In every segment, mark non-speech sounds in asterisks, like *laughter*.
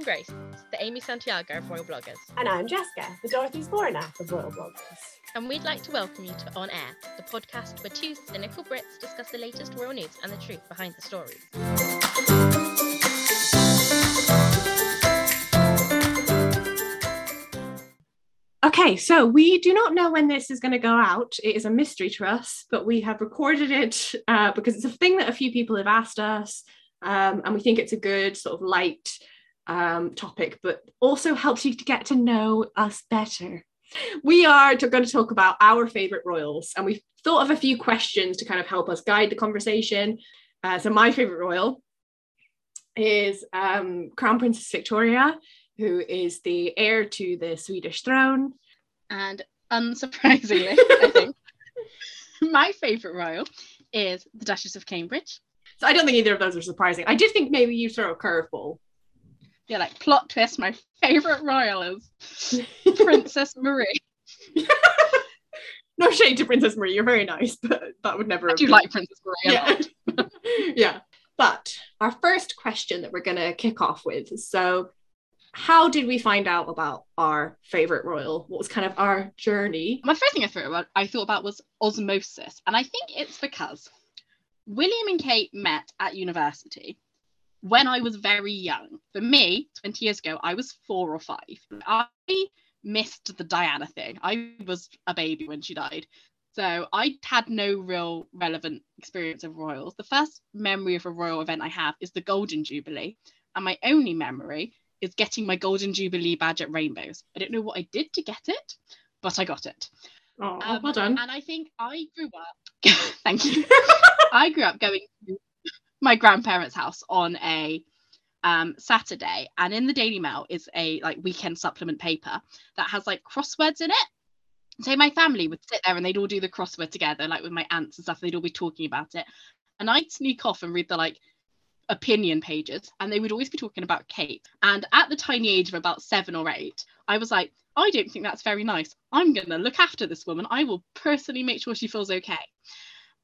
I'm Grace, the Amy Santiago of Royal Bloggers. And I'm Jessica, the Dorothy Zbornak of Royal Bloggers. And we'd like to welcome you to On Heir, the podcast where two cynical Brits discuss the latest royal news and the truth behind the stories. Okay, so we do not know when this is going to go out. It is a mystery to us, but we have recorded it uh, because it's a thing that a few people have asked us, um, and we think it's a good sort of light um, topic, but also helps you to get to know us better. We are going to talk about our favorite royals, and we've thought of a few questions to kind of help us guide the conversation. Uh, so, my favorite royal is um, Crown Princess Victoria, who is the heir to the Swedish throne. And unsurprisingly, I think *laughs* my favourite royal is the Duchess of Cambridge. So I don't think either of those are surprising. I did think maybe you throw a curveball. Yeah, like plot twist, my favourite royal is *laughs* Princess Marie. no shade to Princess Marie, you're very nice, but that would never. I do been... like Princess Marie. Yeah. *laughs* yeah. But our first question that we're going to kick off with so how did we find out about our favorite royal? What was kind of our journey? My first thing I thought about, I thought about was osmosis, and I think it's because William and Kate met at university when I was very young. For me, 20 years ago, I was four or five. I missed the Diana thing. I was a baby when she died. So I had no real relevant experience of royals. The first memory of a royal event I have is the Golden Jubilee. And my only memory is getting my Golden Jubilee badge at Rainbows. I don't know what I did to get it, but I got it. Oh, um, well done. And I think I grew up. *laughs* thank you. *laughs* I grew up going to my grandparents' house on a um, Saturday, and in the Daily Mail is a like weekend supplement paper that has like crosswords in it. So my family would sit there and they'd all do the crossword together, like with my aunts and stuff. They'd all be talking about it, and I'd sneak off and read the like opinion pages and they would always be talking about Kate. And at the tiny age of about seven or eight, I was like, I don't think that's very nice. I'm to look after this woman. I will personally make sure she feels okay.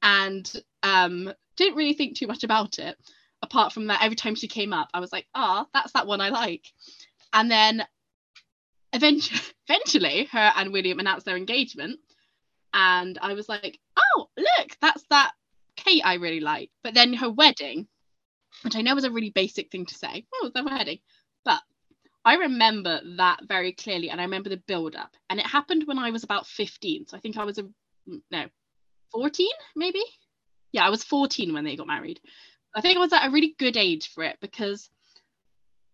And um, didn't really think too much about it. Apart from that, every time she came up, I was like, ah, oh, that's that one I like. And then eventually, *laughs* eventually, her and William announced their engagement. And I was like, oh, look, that's that Kate I really like. But then her wedding which I know is a really basic thing to say. Oh, a wedding. But I remember that very clearly and I remember the build up. And it happened when I was about 15. So I think I was a no, 14 maybe? Yeah, I was 14 when they got married. I think I was at a really good age for it because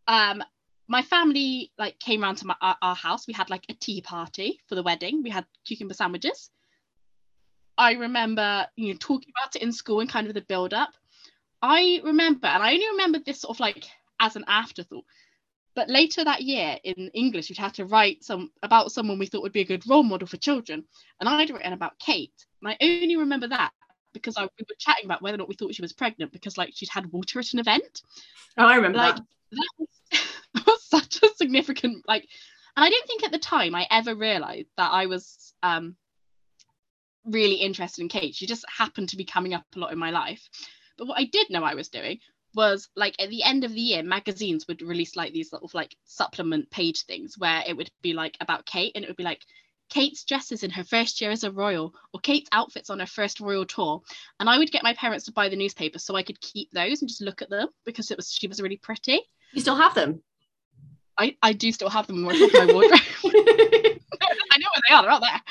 um my family like came around to my, our, our house. We had like a tea party for the wedding. We had cucumber sandwiches. I remember you know talking about it in school and kind of the build up. I remember, and I only remember this sort of like as an afterthought. But later that year in English, we'd had to write some about someone we thought would be a good role model for children. And I'd written about Kate. And I only remember that because I, we were chatting about whether or not we thought she was pregnant because like she'd had water at an event. Oh, I remember like, that. That was, *laughs* that was such a significant like and I don't think at the time I ever realized that I was um really interested in Kate. She just happened to be coming up a lot in my life. But what I did know I was doing was like at the end of the year, magazines would release like these sort of like supplement page things where it would be like about Kate and it would be like Kate's dresses in her first year as a royal or Kate's outfits on her first royal tour. And I would get my parents to buy the newspaper so I could keep those and just look at them because it was she was really pretty. You still have them? I, I do still have them in my wardrobe. *laughs* I know where they are, they're out there.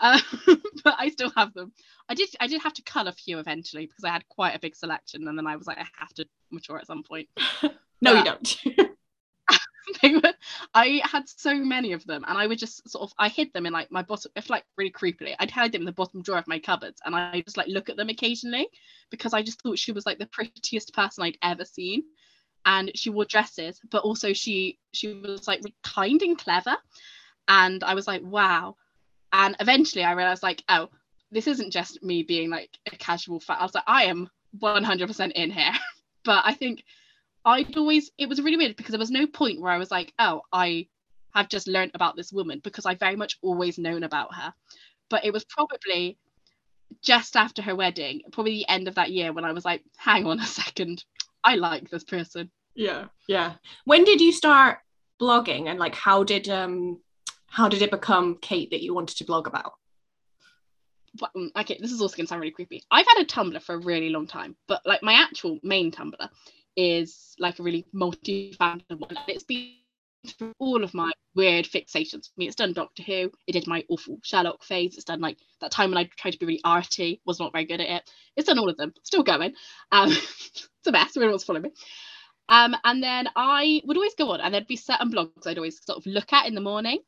Uh, *laughs* but I still have them. I did I did have to cull a few eventually because I had quite a big selection, and then I was like, I have to mature at some point. *laughs* no, you don't. *laughs* were, I had so many of them, and I would just sort of I hid them in like my bottom, if like really creepily, I'd hide them in the bottom drawer of my cupboards, and I just like look at them occasionally because I just thought she was like the prettiest person I'd ever seen, and she wore dresses, but also she she was like kind and clever, and I was like, wow. And eventually I realized like, oh, this isn't just me being like a casual fan. I was like, I am 100% in here. *laughs* but I think I'd always, it was really weird because there was no point where I was like, oh, I have just learned about this woman because I very much always known about her. But it was probably just after her wedding, probably the end of that year when I was like, hang on a second, I like this person. Yeah, yeah. When did you start blogging, and like how did um how did it become Kate that you wanted to blog about? But, um, okay, this is also gonna sound really creepy. I've had a Tumblr for a really long time, but like my actual main Tumblr is like a really multi-fandom one. It's been through all of my weird fixations. I mean, it's done Doctor Who. It did my awful Sherlock phase. It's done like that time when I tried to be really arty, was not very good at it. It's done all of them. Still going. Um, *laughs* it's a mess. Everyone's following me. Um, and then I would always go on, and there'd be certain blogs I'd always sort of look at in the morning,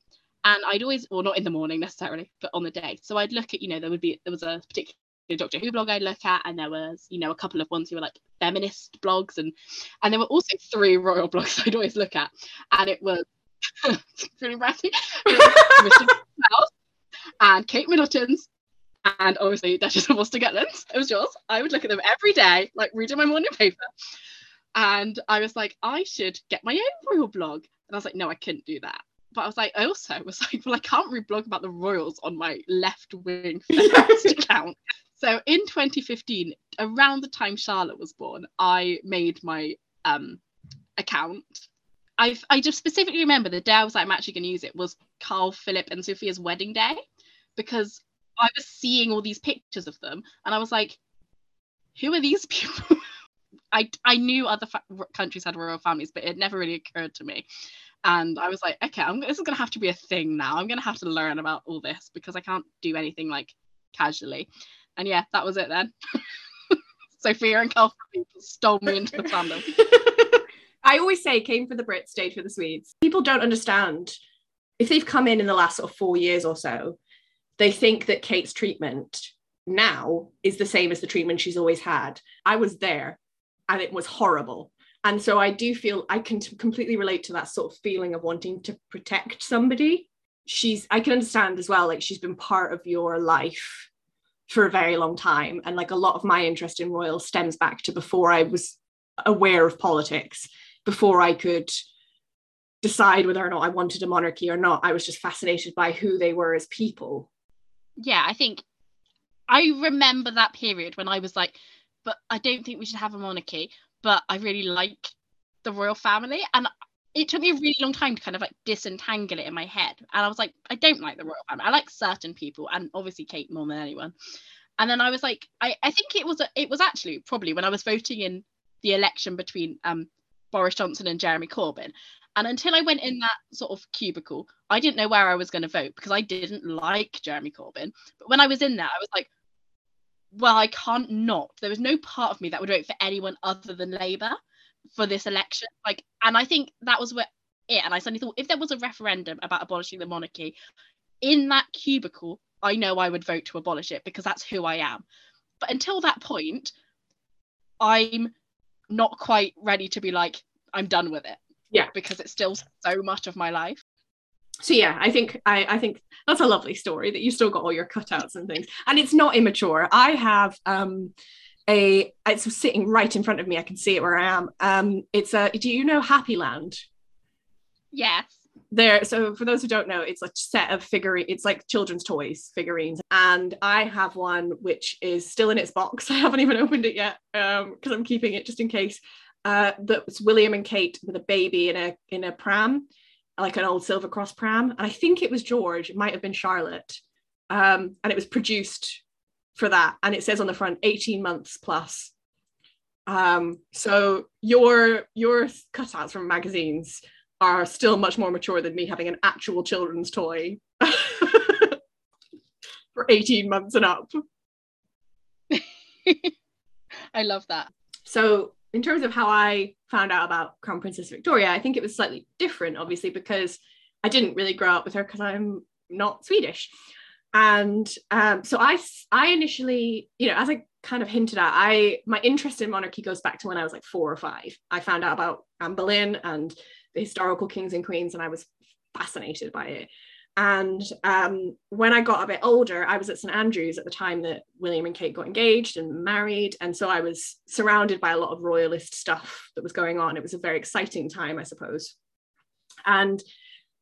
and I'd always, well, not in the morning necessarily, but on the day. So I'd look at, you know, there would be there was a particular Doctor Who blog I'd look at, and there was, you know, a couple of ones who were like feminist blogs, and and there were also three royal blogs *laughs* I'd always look at, and it was *laughs* really ratty, and Kate Middleton's, and obviously Duchess of Östergötlands. It was yours. I would look at them every day, like reading my morning paper, and I was like, I should get my own royal blog, and I was like, no, I couldn't do that but I was like, I also was *laughs* like, well, I can't reblog about the royals on my left wing account. *laughs* So in 2015, around the time Charlotte was born, I made my um, account. I I just specifically remember the day I was like, I'm actually going to use it was Carl Philip and Sophia's wedding day because I was seeing all these pictures of them and I was like, who are these *laughs* people? I I knew other fa- countries had royal families, but it never really occurred to me. And I was like, okay, I'm, this is to have to be a thing now. I'm to have to learn about all this because I can't do anything like casually and yeah, that was it then. *laughs* Sophia and Carl stole me into the fandom. *laughs* I always say came for the Brits, stayed for the Swedes. People don't understand if they've come in in the last sort of four years or so, they think that Kate's treatment now is the same as the treatment she's always had. I was there and it was horrible. And so I do feel I can t- completely relate to that sort of feeling of wanting to protect somebody. She's, I can understand as well, like she's been part of your life for a very long time. And like a lot of my interest in royal stems back to before I was aware of politics, before I could decide whether or not I wanted a monarchy or not. I was just fascinated by who they were as people. Yeah, I think I remember that period when I was like, but I don't think we should have a monarchy, but I really like the royal family. And it took me a really long time to kind of like disentangle it in my head. And I was like, I don't like the royal family. I like certain people, and obviously Kate more than anyone. And then I was like, I, I think it was a, it was actually probably when I was voting in the election between um Boris Johnson and Jeremy Corbyn. And until I went in that sort of cubicle, I didn't know where I was going to vote because I didn't like Jeremy Corbyn. But when I was in there, I was like, well, I can't not. There was no part of me that would vote for anyone other than Labour for this election. Like, and I think that was where it. And I suddenly thought, if there was a referendum about abolishing the monarchy, in that cubicle, I know I would vote to abolish it because that's who I am. But until that point, I'm not quite ready to be like, I'm done with it. Yeah. Because it's still so much of my life. So yeah, I think I, I think that's a lovely story that you still got all your cutouts and things. And it's not immature. I have um a it's sitting right in front of me. I can see it where I am. Um, it's a do you know Happy Land? Yes. There, so for those who don't know, it's a set of figurine. It's like children's toys figurines, and I have one which is still in its box. *laughs* I haven't even opened it yet because um, I'm keeping it just in case. Uh, that's William and Kate with a baby in a in a pram, like an old Silver Cross pram, and I think it was George. It might have been Charlotte, um, and it was produced for that. And it says on the front 18 months plus. Um, so your your cutouts from magazines are still much more mature than me having an actual children's toy *laughs* for 18 months and up. *laughs* I love that. So in terms of how i found out about crown princess victoria i think it was slightly different obviously because i didn't really grow up with her because i'm not swedish. And um, so I I initially you know as I kind of hinted at I my interest in monarchy goes back to when I was like four or five. I found out about Anne Boleyn and the historical kings and queens and I was fascinated by it and um, when I got a bit older I was at St Andrews at the time that William and Kate got engaged and married and so I was surrounded by a lot of royalist stuff that was going on it was a very exciting time I suppose and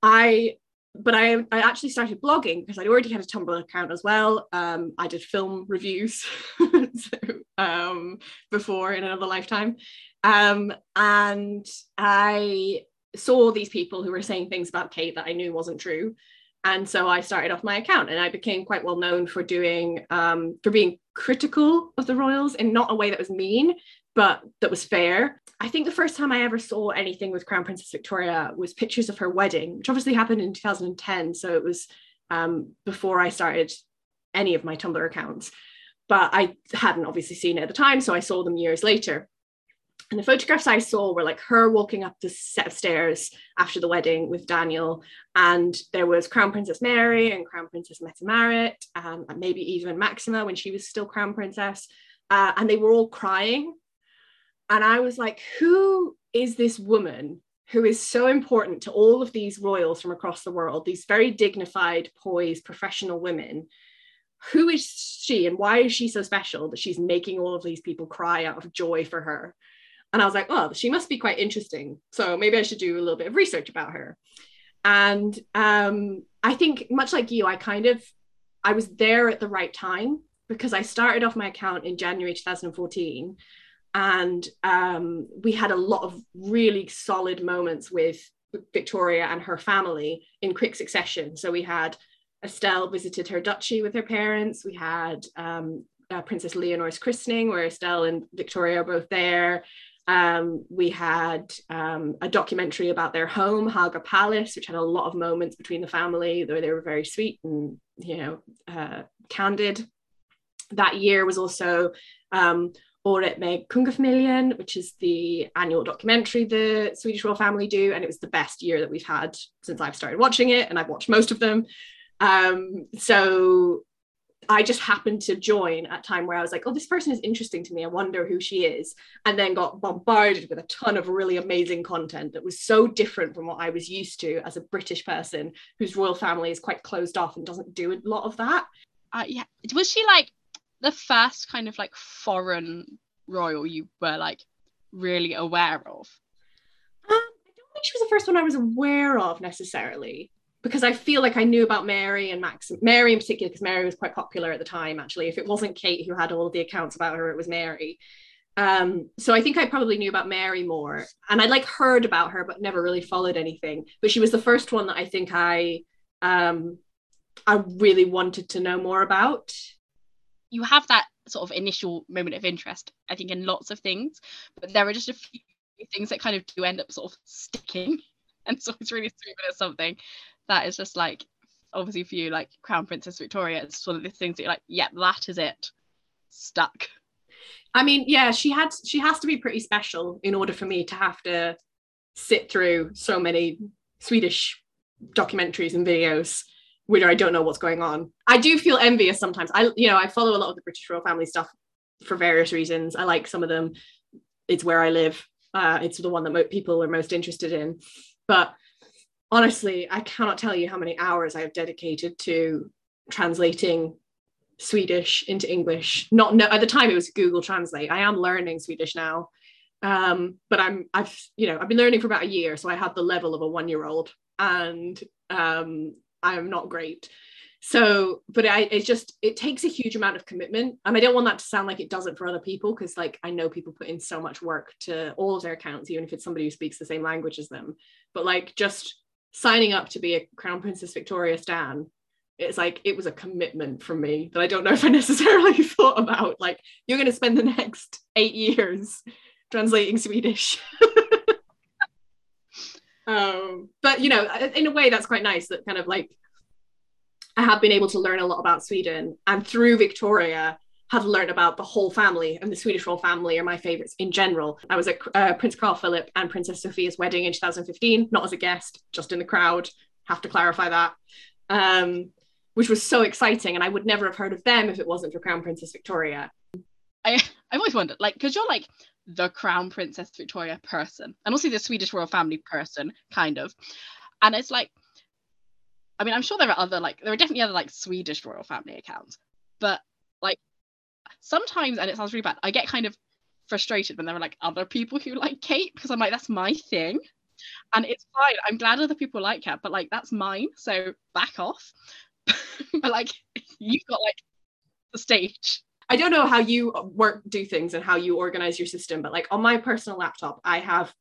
I but I, I actually started blogging because I'd already had a Tumblr account as well. Um, I did film reviews *laughs* so, um, before in another lifetime. Um, and I saw these people who were saying things about Kate that I knew wasn't true. And so I started off my account and I became quite well known for doing, um, for being critical of the royals in not a way that was mean, but that was fair. I think the first time I ever saw anything with Crown Princess Victoria was pictures of her wedding, which obviously happened in 2010. So it was um, before I started any of my Tumblr accounts. But I hadn't obviously seen it at the time. So I saw them years later. And the photographs I saw were like her walking up the set of stairs after the wedding with Daniel. And there was Crown Princess Mary and Crown Princess Meta um, and maybe even Maxima when she was still Crown Princess. Uh, and they were all crying. And I was like, who is this woman who is so important to all of these royals from across the world, these very dignified, poised, professional women? Who is she and why is she so special that she's making all of these people cry out of joy for her? And I was like, oh, she must be quite interesting. So maybe I should do a little bit of research about her. And um, I think, much like you, I kind of I was there at the right time because I started off my account in January 2014, and um, we had a lot of really solid moments with Victoria and her family in quick succession. So we had Estelle visited her duchy with her parents. We had um, uh, Princess Leonore's christening, where Estelle and Victoria are both there. Um, we had um, a documentary about their home, Haga Palace, which had a lot of moments between the family, though they were very sweet and you know uh, candid. That year was also um, Året med Kungafamiljen, which is the annual documentary the Swedish royal family do, and it was the best year that we've had since I've started watching it, and I've watched most of them. Um, so I just happened to join at a time where I was like, oh, this person is interesting to me. I wonder who she is. And then got bombarded with a ton of really amazing content that was so different from what I was used to as a British person whose royal family is quite closed off and doesn't do a lot of that. Uh, yeah. Was she like the first kind of like foreign royal you were like really aware of? Um, I don't think she was the first one I was aware of necessarily because I feel like I knew about Mary and Max, Mary in particular, because Mary was quite popular at the time. Actually, if it wasn't Kate who had all of the accounts about her, it was Mary. Um, so I think I probably knew about Mary more, and I'd like heard about her, but never really followed anything. But she was the first one that I think I, um, I really wanted to know more about. You have that sort of initial moment of interest, I think, in lots of things, but there are just a few things that kind of do end up sort of sticking. *laughs* And so it's really when it's something that is just like obviously for you like crown princess victoria it's one of the things that you're like yeah that is it. Stuck. I mean yeah she had she has to be pretty special in order for me to have to sit through so many swedish documentaries and videos where i don't know what's going on. I do feel envious sometimes. I you know i follow a lot of the british royal family stuff for various reasons. I like some of them. It's where i live. Uh, it's the one that most people are most interested in. But honestly, I cannot tell you how many hours I have dedicated to translating Swedish into English. Not no, at the time it was Google Translate. I am learning Swedish now, um, but I'm I've you know I've been learning for about a year, so I have the level of a one year old, and um, I'm not great. So, but I it just it takes a huge amount of commitment, and I don't want that to sound like it does it for other people because like I know people put in so much work to all of their accounts, even if it's somebody who speaks the same language as them. But like just signing up to be a Crown Princess Victoria Stan, it's like it was a commitment from me that I don't know if I *laughs* necessarily thought about. Like, you're going to spend the next eight years translating Swedish. *laughs* um, but you know, in a way, that's quite nice. That kind of like I have been able to learn a lot about Sweden, and through Victoria, have learned about the whole family and the Swedish royal family are my favorites in general. I was at uh, Prince Carl Philip and Princess Sophia's wedding in 2015, not as a guest, just in the crowd. Have to clarify that. Um, which was so exciting, and I would never have heard of them if it wasn't for Crown Princess Victoria. I *laughs* I've always wondered, like, because you're like the Crown Princess Victoria person, and also the Swedish royal family person, kind of, and it's like, I mean, I'm sure there are other like there are definitely other like Swedish royal family accounts, but like sometimes, and it sounds really bad, I get kind of frustrated when there are like other people who like Kate because I'm like, that's my thing. And it's fine. I'm glad other people like her, but like that's mine. So back off. *laughs* but like you've got like the stage. I don't know how you work do things and how you organize your system, but like on my personal laptop, I have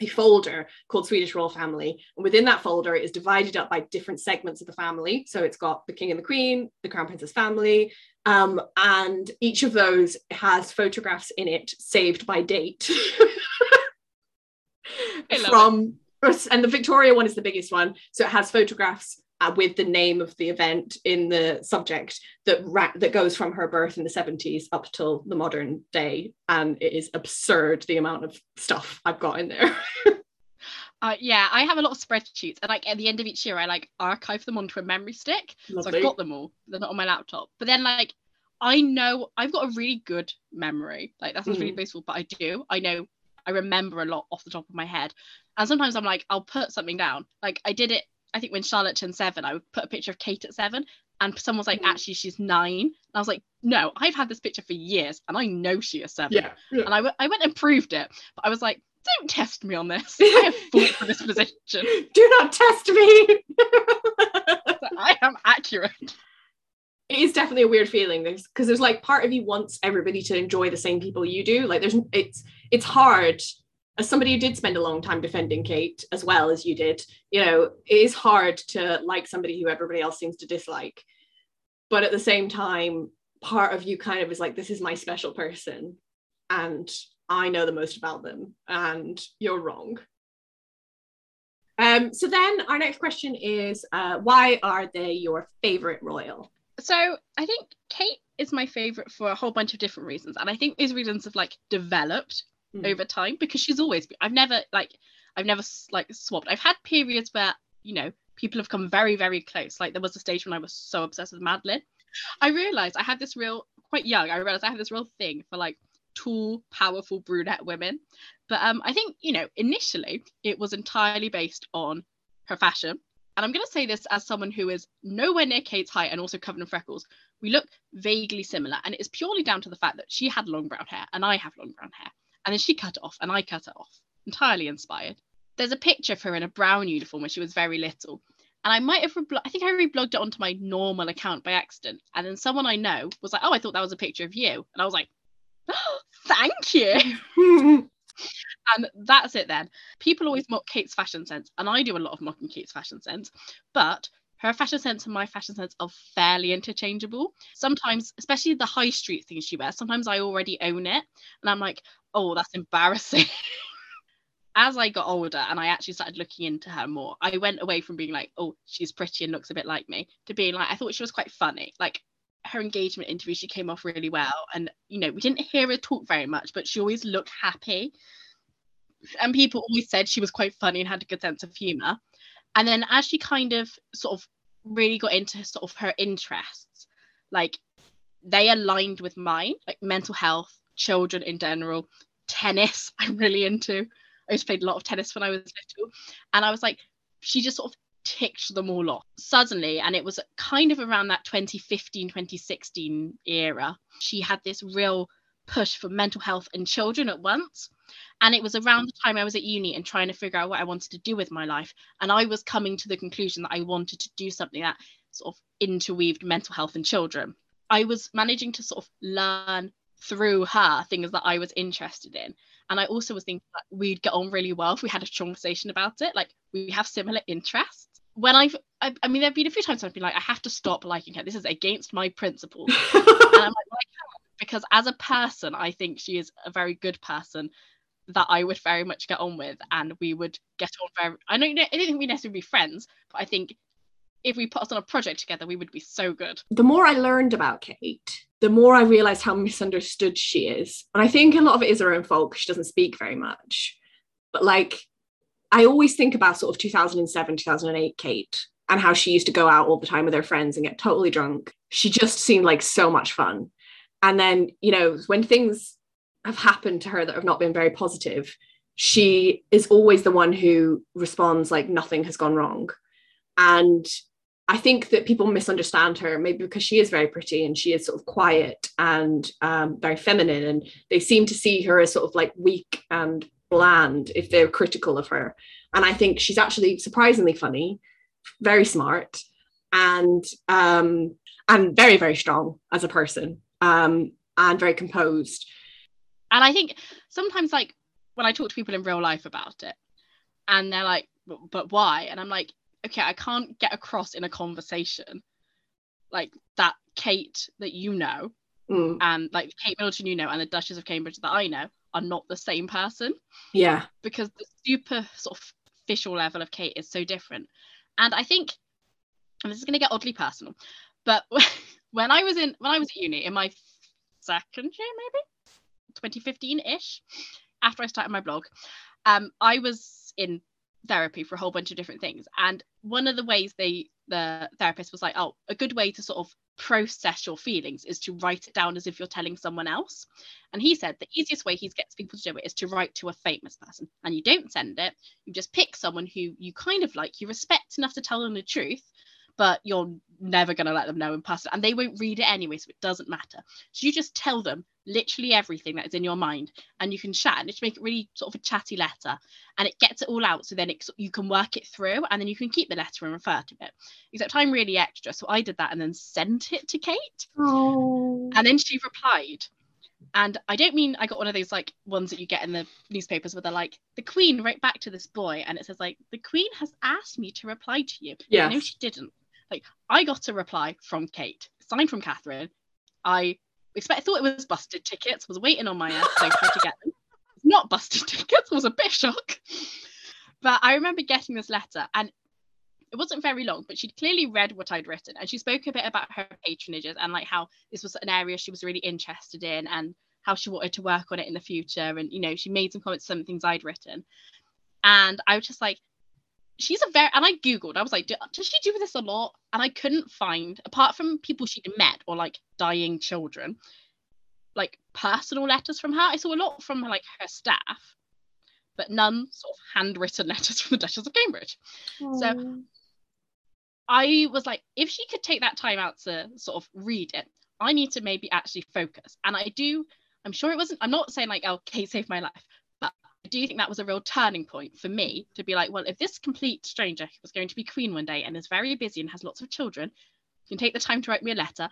a folder called Swedish Royal Family. And within that folder, it is divided up by different segments of the family. So it's got the King and the Queen, the Crown Princess family, um, and each of those has photographs in it saved by date. From it. and the Victoria one is the biggest one. So it has photographs uh, with the name of the event in the subject that ra- that goes from her birth in the 70s up till the modern day and it is absurd the amount of stuff I've got in there. *laughs* Uh, yeah, I have a lot of spreadsheets, and like at the end of each year, I like archive them onto a memory stick. Lovely. So I've got them all. They're not on my laptop. But then, like, I know I've got a really good memory. Like that sounds mm. really boastful, but I do. I know I remember a lot off the top of my head. And sometimes I'm like, I'll put something down. Like I did it I think when Charlotte turned seven, I would put a picture of Kate at seven, and someone was like, mm. actually, she's nine. And I was like, no, I've had this picture for years, and I know she is seven. Yeah, yeah. And I, w- I went and proved it, but I was like, don't test me on this. *laughs* I have fought for this position. *laughs* Do not test me. I am accurate. It is definitely a weird feeling because there's like part of you wants everybody to enjoy the same people you do. Like there's it's it's hard as somebody who did spend a long time defending Kate as well as you did, you know, it is hard to like somebody who everybody else seems to dislike. But at the same time, part of you kind of is like, this is my special person. And I know the most about them. And you're wrong. Um, so then our next question is uh, why are they your favorite royal? So I think Kate is my favorite for a whole bunch of different reasons. And I think these reasons have like developed mm. over time because she's always been, I've never like I've never like swapped. I've had periods where you know people have come very very close. Like there was a stage when I was so obsessed with Madeleine. I realized I had this real quite young. I realized I had this real thing for like tall, powerful brunette women. But um, I think you know initially it was entirely based on her fashion. And I'm going to say this as someone who is nowhere near Kate's height and also covered in freckles. We look vaguely similar, and it is purely down to the fact that she had long brown hair and I have long brown hair. And then she cut it off and I cut it off. Entirely inspired. There's a picture of her in a brown uniform when she was very little. And I might have, I think I reblogged it onto my normal account by accident. And then someone I know was like, oh, I thought that was a picture of you. And I was like, *gasps* thank you. and *laughs* um, that's it then. People always mock Kate's fashion sense. And I do a lot of mocking Kate's fashion sense. But her fashion sense and my fashion sense are fairly interchangeable. Sometimes, especially the high street things she wears, sometimes I already own it. And I'm like, oh, that's embarrassing. *laughs* As I got older and I actually started looking into her more, I went away from being like, oh, she's pretty and looks a bit like me, to being like, I thought she was quite funny. Like her engagement interview, she came off really well. And, you know, we didn't hear her talk very much, but she always looked happy. And people always said she was quite funny and had a good sense of humor. And then as she kind of sort of really got into sort of her interests, like they aligned with mine, like mental health, children in general, tennis, *laughs* I'm really into. I just played a lot of tennis when I was little. And I was like, she just sort of ticked them all off suddenly. And it was kind of around that 2015, 2016 era. She had this real push for mental health and children at once. And it was around the time I was at uni and trying to figure out what I wanted to do with my life. And I was coming to the conclusion that I wanted to do something that sort of interweaved mental health and children. I was managing to sort of learn through her things that I was interested in. And I also was thinking that we'd get on really well if we had a conversation about it. Like we have similar interests. When I've, I, I mean, there've been a few times I've been like, I have to stop liking her. This is against my principles. *laughs* and I'm like, because as a person, I think she is a very good person that I would very much get on with, and we would get on very. I don't, I don't think we necessarily be friends, but I think if we put us on a project together, we would be so good. The more I learned about Kate, the more I realized how misunderstood she is. And I think a lot of it is her own fault because she doesn't speak very much. But like, I always think about sort of 2007, 2008 Kate and how she used to go out all the time with her friends and get totally drunk. She just seemed like so much fun. And then, you know, when things have happened to her that have not been very positive, she is always the one who responds like nothing has gone wrong. And I think that people misunderstand her, maybe because she is very pretty and she is sort of quiet and um, very feminine, and they seem to see her as sort of like weak and bland if they're critical of her. And I think she's actually surprisingly funny, very smart, and um, and very very strong as a person, um, and very composed. And I think sometimes like when I talk to people in real life about it, and they're like, "But why?" and I'm like, "Okay, I can't get across in a conversation like that Kate that you know." Mm. And like Kate Middleton, you know, and the Duchess of Cambridge that I know are not the same person. Yeah. Because the super sort of official level of Kate is so different. And I think, and this is going to get oddly personal, but *laughs* when I was in when I was at uni in my second year, maybe 2015-ish, after I started my blog, um, I was in therapy for a whole bunch of different things. And one of the ways they the therapist was like, oh, a good way to sort of process your feelings is to write it down as if you're telling someone else. And he said the easiest way he gets people to do it is to write to a famous person. And you don't send it, you just pick someone who you kind of like, you respect enough to tell them the truth, but you're never going to let them know in person. And they won't read it anyway, so it doesn't matter. So you just tell them literally everything that is in your mind and you can chat and just make it really sort of a chatty letter and it gets it all out so then it, you can work it through and then you can keep the letter and refer to it except i'm really extra so i did that and then sent it to kate oh. and then she replied and i don't mean i got one of those like ones that you get in the newspapers where they're like the queen wrote back to this boy and it says like the queen has asked me to reply to you yeah no she didn't like i got a reply from kate signed from catherine i expect, thought it was busted tickets. Was waiting on my sofa to get them. *laughs* Not busted *laughs* tickets. Was a bit shocked. But I remember getting this letter, and it wasn't very long, but she'd clearly read what I'd written, and she spoke a bit about her patronages and like how this was an area she was really interested in, and how she wanted to work on it in the future. And you know, she made some comments, some things I'd written, and I was just like, she's a very and I googled. I was like, does she do this a lot? And I couldn't find, apart from people she'd met or like dying children, like personal letters from her. I saw a lot from like her staff, but none sort of handwritten *laughs* letters from the Duchess of Cambridge. Aww. So I was like, if she could take that time out to sort of read it, I need to maybe actually focus. And I do. I'm sure it wasn't. I'm not saying like, oh, Kate saved my life, I you think that was a real turning point for me to be like, well, if this complete stranger was going to be queen one day and is very busy and has lots of children, can take the time to write me a letter,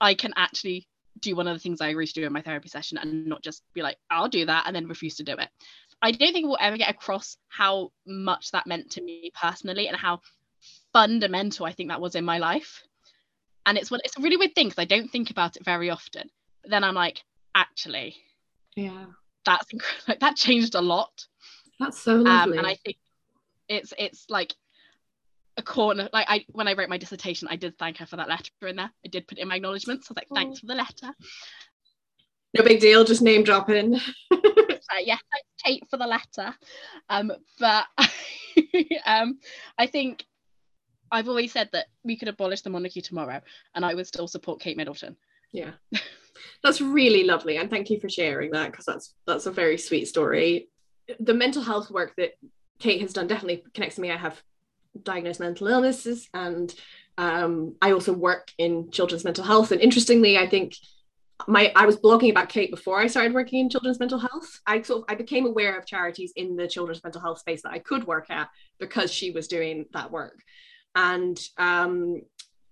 I can actually do one of the things I agreed to do in my therapy session and not just be like, I'll do that and then refuse to do it. I don't think we'll ever get across how much that meant to me personally and how fundamental I think that was in my life. And it's what it's a really weird thing because I don't think about it very often. But then I'm like, actually, yeah, that's *laughs* like that changed a lot. That's so lovely. Um, and I think it's it's like a corner. Like I when I wrote my dissertation, I did thank her for that letter in there. I did put in my acknowledgements. So I was like, thanks oh. for the letter. No big deal, just name dropping. *laughs* uh, yeah, thanks Kate for the letter. Um, but *laughs* um, I think I've always said that we could abolish the monarchy tomorrow, and I would still support Kate Middleton. Yeah. That's really lovely, and thank you for sharing that because that's that's a very sweet story. The mental health work that Kate has done definitely connects to me. I have diagnosed mental illnesses, and um, I also work in children's mental health. And interestingly, I think my I was blogging about Kate before I started working in children's mental health. I sort of I became aware of charities in the children's mental health space that I could work at because she was doing that work. And um,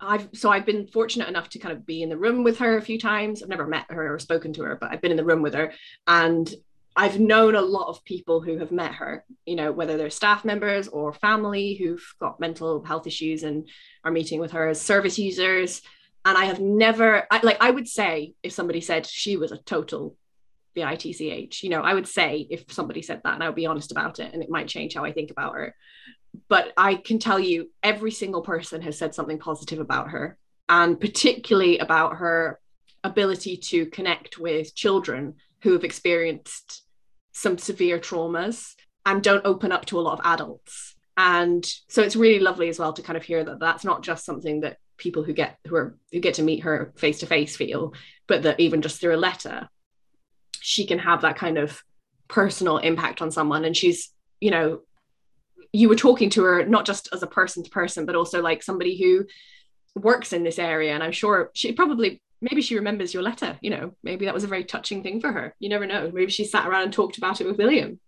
I've so I've been fortunate enough to kind of be in the room with her a few times. I've never met her or spoken to her, but I've been in the room with her and I've known a lot of people who have met her, you know, whether they're staff members or family who've got mental health issues and are meeting with her as service users. And I have never, I, like, I would say if somebody said she was a total bitch, you know, I would say if somebody said that and I would be honest about it and it might change how I think about her but I can tell you every single person has said something positive about her, and particularly about her ability to connect with children who have experienced some severe traumas and don't open up to a lot of adults. And so it's really lovely as well to kind of hear that that's not just something that people who get who are who get to meet her face to face feel, but that even just through a letter, she can have that kind of personal impact on someone. And she's, you know, you were talking to her not just as a person to person, but also like somebody who works in this area. And I'm sure she probably maybe she remembers your letter. You know, maybe that was a very touching thing for her. You never know. Maybe she sat around and talked about it with William.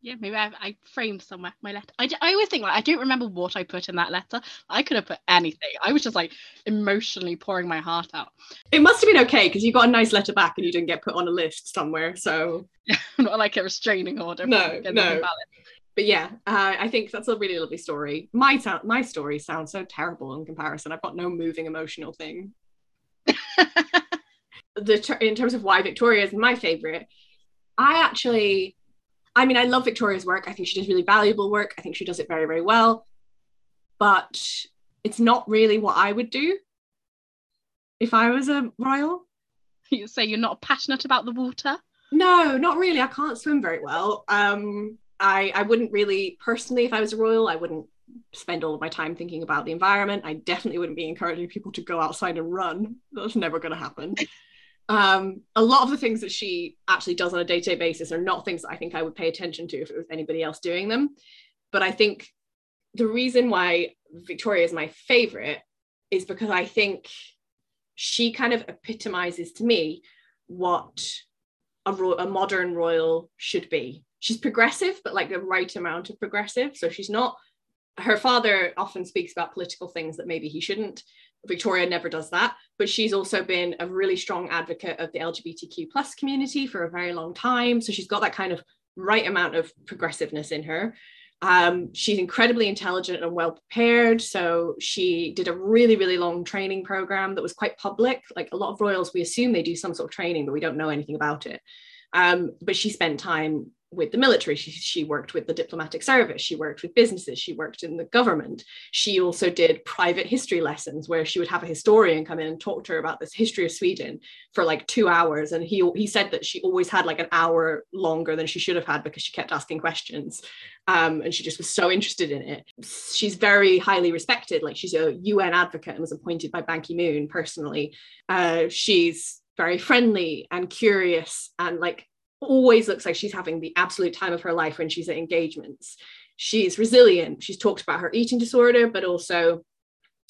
yeah, maybe I, I framed somewhere my letter. I, I always think like I don't remember what I put in that letter. I could have put anything. I was just like emotionally pouring my heart out. It must have been okay because you got a nice letter back and you didn't get put on a list somewhere. So *laughs* not like a restraining order. No, no. But yeah, uh, I think that's a really lovely story. My sound, my story sounds so terrible in comparison. I've got no moving emotional thing. *laughs* the in terms of why Victoria is my favorite, I actually I mean, I love Victoria's work. I think she does really valuable work. I think she does it very, very well. But it's not really what I would do if I was a royal. You say you're not passionate about the water? No, not really. I can't swim very well. Um, I, I wouldn't really, personally, if I was a royal, I wouldn't spend all of my time thinking about the environment. I definitely wouldn't be encouraging people to go outside and run. That's never going to happen um, a lot of the things that she actually does on a day-to-day basis are not things that I think I would pay attention to if it was anybody else doing them. But I think the reason why Victoria is my favorite is because I think she kind of epitomizes to me what a, ro- a modern royal should be. She's progressive, but like the right amount of progressive. So she's not. Her father often speaks about political things that maybe he shouldn't. Victoria never does that, but she's also been a really strong advocate of the LGBTQ plus community for a very long time. So she's got that kind of right amount of progressiveness in her. Um, she's incredibly intelligent and well prepared. So she did a really, really long training program that was quite public. Like a lot of royals, we assume they do some sort of training, but we don't know anything about it. Um, but she spent time with the military. She, she worked with the diplomatic service. She worked with businesses. She worked in the government. She also did private history lessons where she would have a historian come in and talk to her about this history of Sweden for like two hours. And he, he said that she always had like an hour longer than she should have had because she kept asking questions. Um, and she just was so interested in it. She's very highly respected. Like she's a UN advocate and was appointed by Ban Ki moon personally. Uh, she's very friendly and curious and like always looks like she's having the absolute time of her life when she's at engagements. She's resilient. She's talked about her eating disorder, but also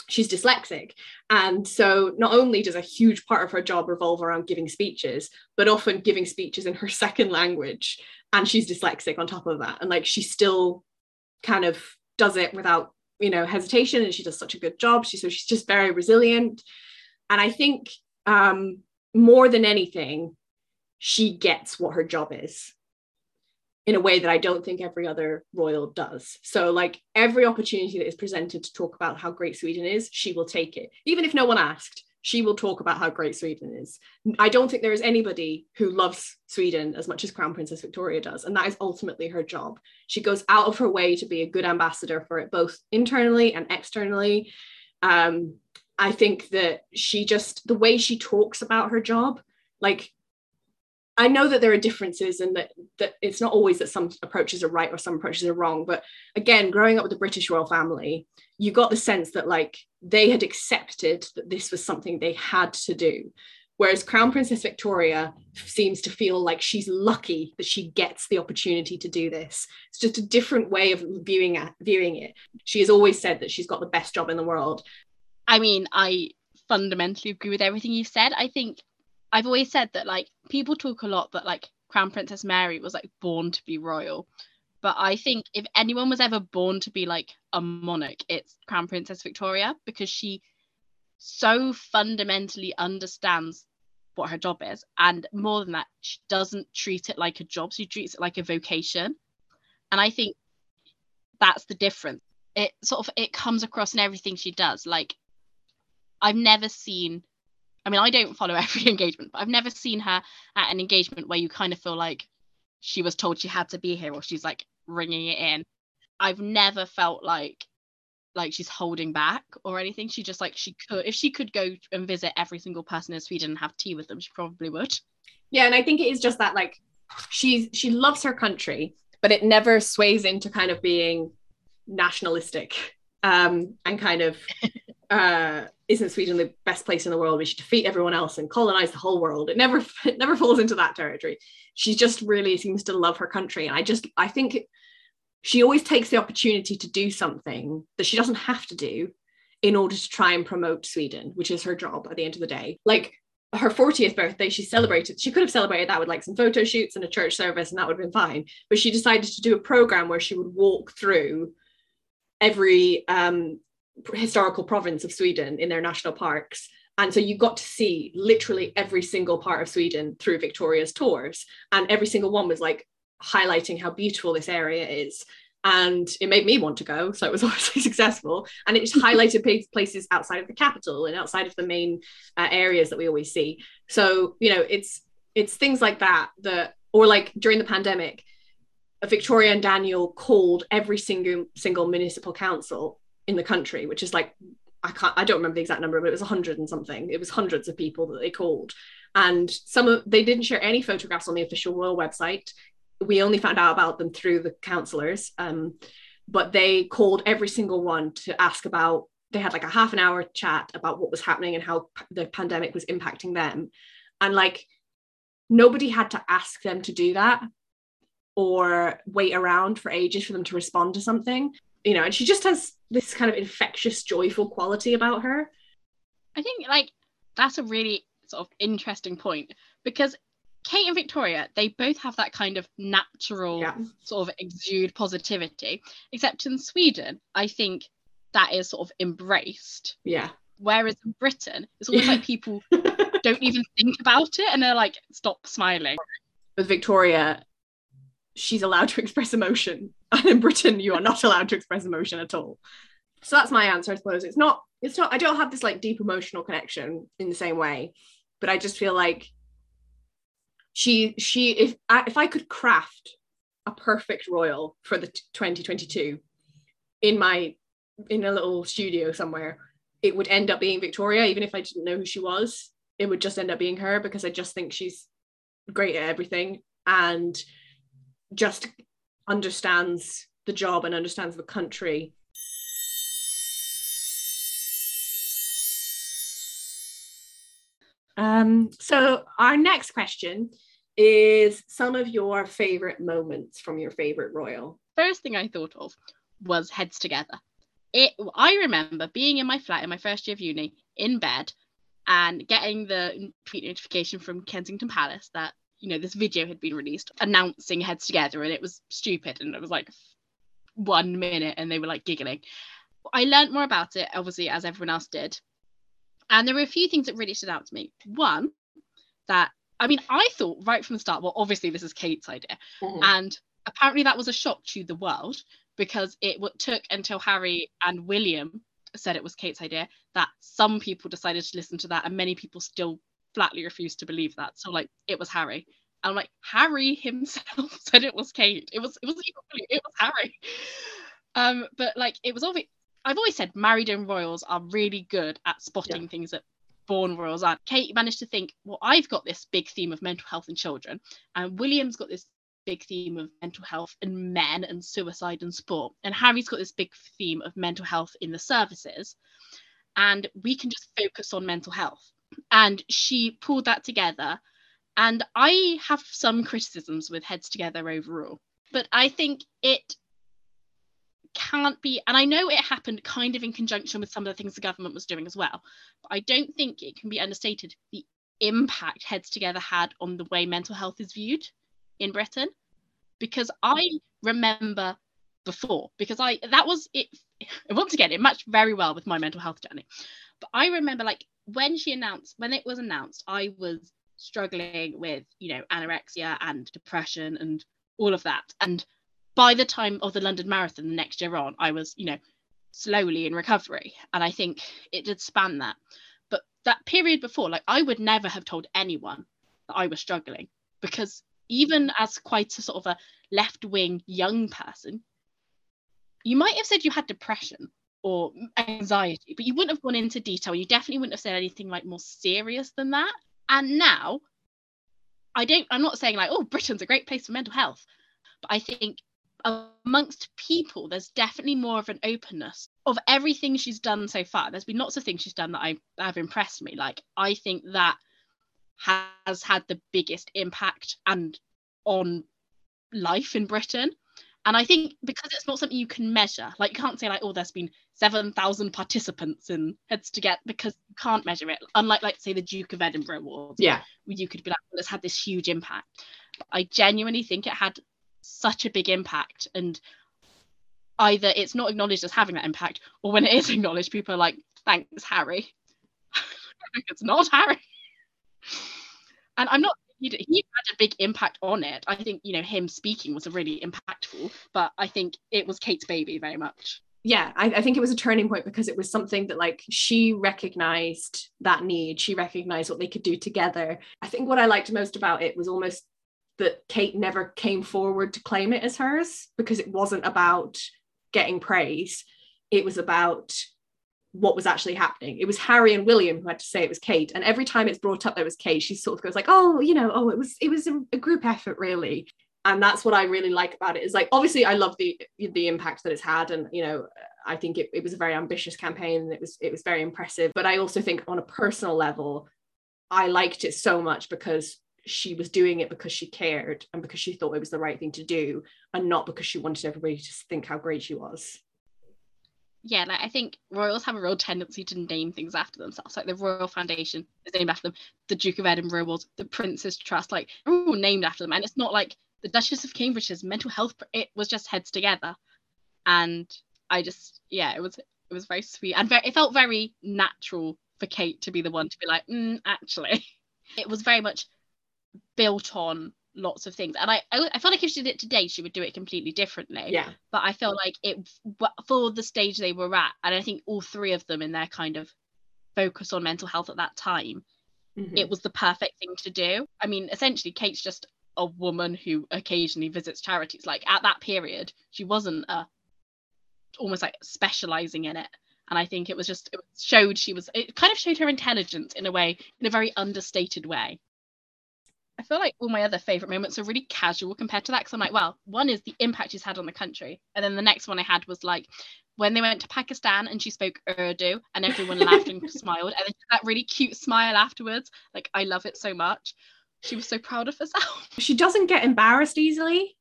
she's dyslexic. And so not only does a huge part of her job revolve around giving speeches, but often giving speeches in her *laughs* second language. And she's dyslexic on top of that. And like she still kind of does it without, you know, hesitation. And she does such a good job. She so she's just very resilient. And I think um more than anything, she gets what her job is in a way that I don't think every other royal does. So, like every opportunity that is presented to talk about how great Sweden is, she will take it. Even if no one asked, she will talk about how great Sweden is. I don't think there is anybody who loves Sweden as much as Crown Princess Victoria does. And that is ultimately her job. She goes out of her way to be a good ambassador for it, both internally and externally. Um, I think that she just, the way she talks about her job, like I know that there are differences and that that it's not always that some approaches are right or some approaches are wrong. But again, growing up with the British royal family, you got the sense that like they had accepted that this was something they had to do. Whereas Crown Princess Victoria seems to feel like she's lucky that she gets the opportunity to do this. It's just a different way of viewing it, viewing it. She has always said that she's got the best job in the world. I mean, I fundamentally agree with everything you've said. I think I've always said that like people talk a lot that like Crown Princess Mary was like born to be royal. But I think if anyone was ever born to be like a monarch, it's Crown Princess Victoria because she so fundamentally understands what her job is. And more than that, she doesn't treat it like a job, she treats it like a vocation. And I think that's the difference. It sort of it comes across in everything she does. Like I've never seen I mean, I don't follow *laughs* every engagement, but I've never seen her at an engagement where you kind of feel like she was told she had to be here or she's like ringing it in. I've never felt like like she's holding back or anything. She just like she could if she could go and visit every single person in Sweden and have tea with them, she probably would. Yeah, and I think it is just that like she's she loves her country, but it never sways into kind of being nationalistic um and kind of *laughs* uh, isn't Sweden the best place in the world? We should defeat everyone else and colonize the whole world. It never *laughs* it never falls into that territory. She just really seems to love her country, and I just I think she always takes the opportunity to do something that she doesn't have to do in order to try and promote Sweden, which is her job at the end of the day. Like her 40th birthday, she celebrated. She could have celebrated that with like some photo shoots and a church service, and that would have been fine. But she decided to do a program where she would walk through every um, historical province of Sweden in their national parks. And so you got to see literally every single part of Sweden through Victoria's tours. And every single one was like highlighting how beautiful this area is and it made me want to go so it was *laughs* obviously successful and it just *laughs* highlighted places outside of the capital and outside of the main uh, areas that we always see so you know it's it's things like that that or like during the pandemic victoria and daniel called every single single municipal council in the country which is like i can't i don't remember the exact number but it was a hundred and something. It was hundreds of people that they called. And some of they didn't share any photographs on the official royal website. We only found out about them through the counselors um, but they called every single one to ask about they had like a half an hour chat about what was happening and how the pandemic was impacting them. And like nobody had to ask them to do that or wait around for ages for them to respond to something you know and she just has this kind of infectious joyful quality about her i think like that's a really sort of interesting point because Kate and Victoria, they both have that kind of natural yeah. sort of exude positivity. Except in Sweden, I think that is sort of embraced. Yeah. Whereas in Britain, it's almost yeah. like people *laughs* don't even think about it and they're like, stop smiling. With Victoria, she's allowed to express emotion. *laughs* And in Britain, you are not allowed to express emotion at all. So that's my answer, I suppose. It's not, it's not, I don't have this like deep emotional connection in the same way, but I just feel like she she if I, if I could craft a perfect royal for the 2022 in my in a little studio somewhere it would end up being Victoria even if I didn't know who she was it would just end up being her because I just think she's great at everything and just understands the job and understands the country Um, so our next question is some of your favorite moments from your favorite royal. First thing I thought of was heads together. It I remember being in my flat in my first year of uni in bed and getting the tweet notification from Kensington Palace that you know this video had been released announcing heads together and it was stupid and it was like one minute and they were like giggling. I learned more about it obviously as everyone else did and there were a few things that really stood out to me. One, that I mean, I thought right from the start, well, obviously this is Kate's idea. Mm-hmm. And apparently that was a shock to the world because it took until Harry and William said it was Kate's idea that some people decided to listen to that and many people still flatly refused to believe that. So like it was Harry. I'm like Harry *laughs* himself said it was Kate. It was it was it was Harry. Um, but like it was obvious I've always said Married in royals are really good at spotting yeah. things that born royals aren't. Kate managed to think, well, I've got this big theme of mental health in children, and William's got this big theme of mental health in men and suicide and sport, and Harry's got this big theme of mental health in the services, and we can just focus on mental health. And she pulled that together, and I have some criticisms with Heads Together overall, but I think it can't be, and I know it happened kind of in conjunction with some of the things the government was doing as well, but I don't think it can be understated the impact Heads Together had on the way mental health is viewed in Britain. Because I remember before, because I that was it once again, it matched very well with my mental health journey. But I remember like when she announced, when it was announced, I was struggling with, you know, anorexia and depression and all of that. And by the time of the London Marathon the next year on, I was, you know, slowly in recovery. And I think it did span that. But that period before, like I would never have told anyone that I was struggling because even as quite a sort of a left wing young person, you might have said you had depression or anxiety, but you wouldn't have gone into detail. You definitely wouldn't have said anything like more serious than that. And now, I don't, I'm not saying like, oh, Britain's a great place for mental health, but I think amongst people, there's definitely more of an openness of everything she's done so far. There's been lots of things she's done that I have impressed me. Like I think that has had the biggest impact and on life in Britain. And I think because it's not something you can measure, like you can't say like, oh, there's been seven thousand participants in heads to get because you can't measure it. Unlike like say the Duke of Edinburgh Awards, yeah, where you could be like, well, it's had this huge impact. But I genuinely think it had such a big impact, and either it's not acknowledged as having that impact, or when it is *laughs* acknowledged, people are like, thanks, Harry. *laughs* it's not Harry. And I'm not he, he had a big impact on it. I think you know him speaking was really impactful, but I think it was Kate's baby very much. Yeah, I, I think it was a turning point because it was something that like she recognized that need. She recognized what they could do together. I think what I liked most about it was almost that Kate never came forward to claim it as hers because it wasn't about getting praise. It was about what was actually happening. It was Harry and William who had to say it was Kate. And every time it's brought up that it was Kate, she sort of goes like, oh, you know, oh, it was it was a, group effort really. And that's what I really like about it is like obviously I love the the impact that it's had. And you know, I think it, it was a very ambitious campaign and it was it was very impressive. But I also think on a personal level, I liked it so much because she was doing it because she cared and because she thought it was the right thing to do and not because she wanted everybody to think how great she was yeah, like I think royals have a real tendency to name things after themselves. Like the Royal Foundation is named after them, the Duke of Edinburgh was the Prince's Trust, like all named after them. And it's not like the Duchess of Cambridge's mental health. It was just heads together, and I just yeah, it was it was very sweet and very, it felt very natural for Kate to be the one to be like, mm, actually, *laughs* it was very much built on lots of things. And I, I i feel like if she did it today she would do it completely differently. Yeah. But i feel like it for the stage they were at and i think all three of them in their kind of focus on mental health at that time mm-hmm. it was the perfect thing to do. I mean essentially kate's just a woman who occasionally visits charities. Like at that period she wasn't a almost like specializing in it. And i think it was just it showed she was it kind of showed her intelligence in a way in a very understated way I feel like all my other favorite moments are really casual compared to that because I'm like, well, one is the impact she's had on the country, and then the next one I had was like when they went to Pakistan and she spoke Urdu and everyone laughed and *laughs* smiled, and then that really cute smile afterwards. Like I love it so much. She was so proud of herself. *laughs* She doesn't get embarrassed easily.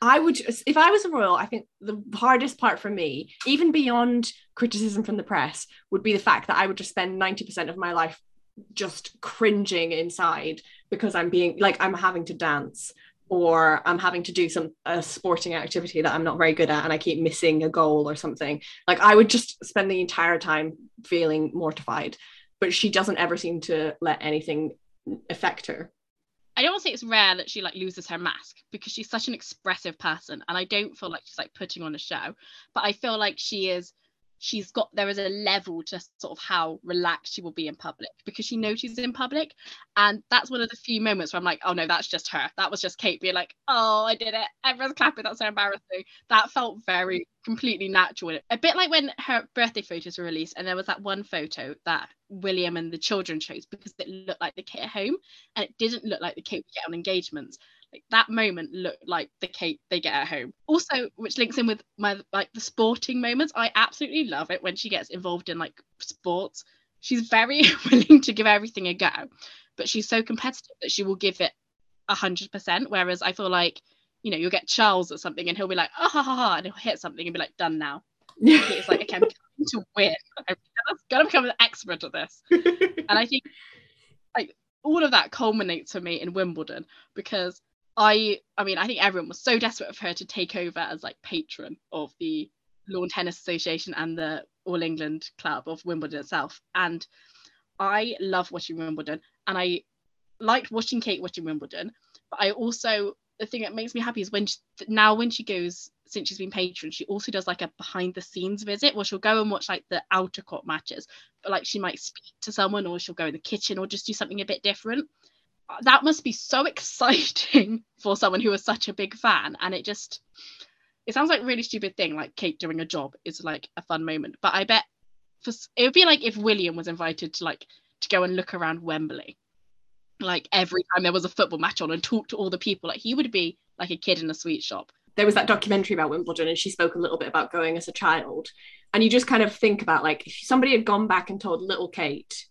I would, if I was a royal, I think the hardest part for me, even beyond criticism from the press, would be the fact that I would just spend 90% of my life just cringing inside because I'm being like I'm having to dance or I'm having to do some a sporting activity that I'm not very good at and I keep missing a goal or something. Like I would just spend the entire time feeling mortified. But she doesn't ever seem to let anything affect her. I don't want to say it's rare that she like loses her mask because she's such an expressive person and I don't feel like she's like putting on a show. But I feel like she is she's got there is a level to sort of how relaxed she will be in public because she knows she's in public. And that's one of the few moments where i'm like oh no that's just her. That was just kate being like oh i did it. Everyone's clapping. That's so embarrassing. That felt very completely natural. A bit like when her birthday photos were released and there was that one photo that william and the children chose because it looked like the kate at home and it didn't look like the kate we get on engagements like that moment looked like the Kate they get at home. Also, which links in with my like the sporting moments. I absolutely love it when she gets involved in like sports. She's very *laughs* willing to give everything a go, but she's so competitive that she will give it a hundred percent. Whereas I feel like, you know, you'll get Charles at something and he'll be like, oh ha ha ha, and he'll hit something and be like, done now. it's like, okay, I'm coming to win. I'm gonna become an expert at this. *laughs* and I think like all of that culminates for me in Wimbledon because I I mean I think everyone was so desperate for her to take over as like patron of the Lawn Tennis Association and the All England Club of Wimbledon itself. And I love watching Wimbledon and I liked watching Kate watching Wimbledon. But I also the thing that makes me happy is when she, now when she goes since she's been patron, she also does like a behind the scenes visit where she'll go and watch like the outer court matches, but like she might speak to someone or she'll go in the kitchen or just do something a bit different that must be so *laughs* exciting for someone who is such a big fan. And it just it sounds like a really stupid thing like kate doing a job is like a fun moment. But i bet for, it would be like if william was invited to like to go and look around wembley. Like every time there was a football match on and talk to all the people like he would be like a kid in a sweet shop. There was that documentary about wimbledon and she spoke a little bit about going as a child. And you just kind of think about like if somebody had gone back and told little kate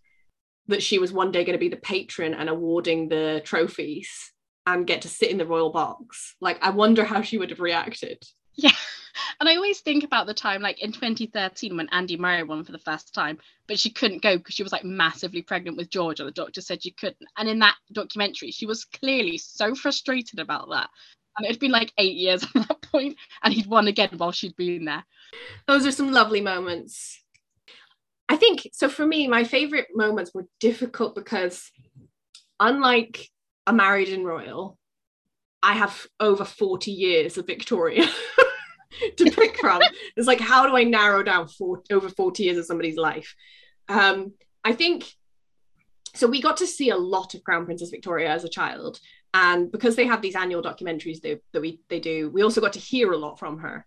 that she was one day going to be the patron and awarding the trophies and get to sit in the royal box. Like, I wonder how she would have reacted. Yeah. *laughs* And I always think about the time, like in 2013, when Andy Murray won for the first time, but she couldn't go because she was like massively pregnant with George, and the doctor said she couldn't. And in that documentary, she was clearly so frustrated about that. And it had been like eight years *laughs* at that point, and he'd won again while she'd been there. Those are some lovely moments. I think so for me, my favorite moments were difficult because, unlike a married and royal, I have over 40 years of Victoria. *laughs* to pick *laughs* from. It's like, how do I narrow down for, over 40 years of somebody's life? Um, I think so. We got to see a lot of Crown Princess Victoria as a child, and because they have these annual documentaries that, that we they do, we also got to hear a lot from her